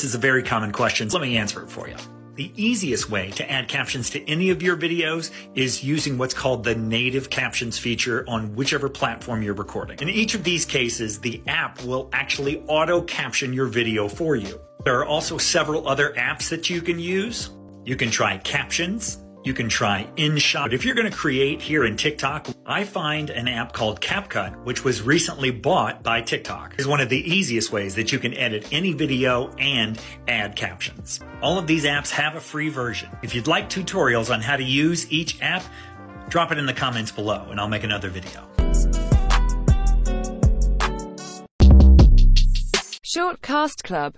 This is a very common question. Let me answer it for you. The easiest way to add captions to any of your videos is using what's called the native captions feature on whichever platform you're recording. In each of these cases, the app will actually auto caption your video for you. There are also several other apps that you can use. You can try Captions, you can try InShot. If you're going to create here in TikTok, I find an app called CapCut, which was recently bought by TikTok. It's one of the easiest ways that you can edit any video and add captions. All of these apps have a free version. If you'd like tutorials on how to use each app, drop it in the comments below and I'll make another video. Shortcast Club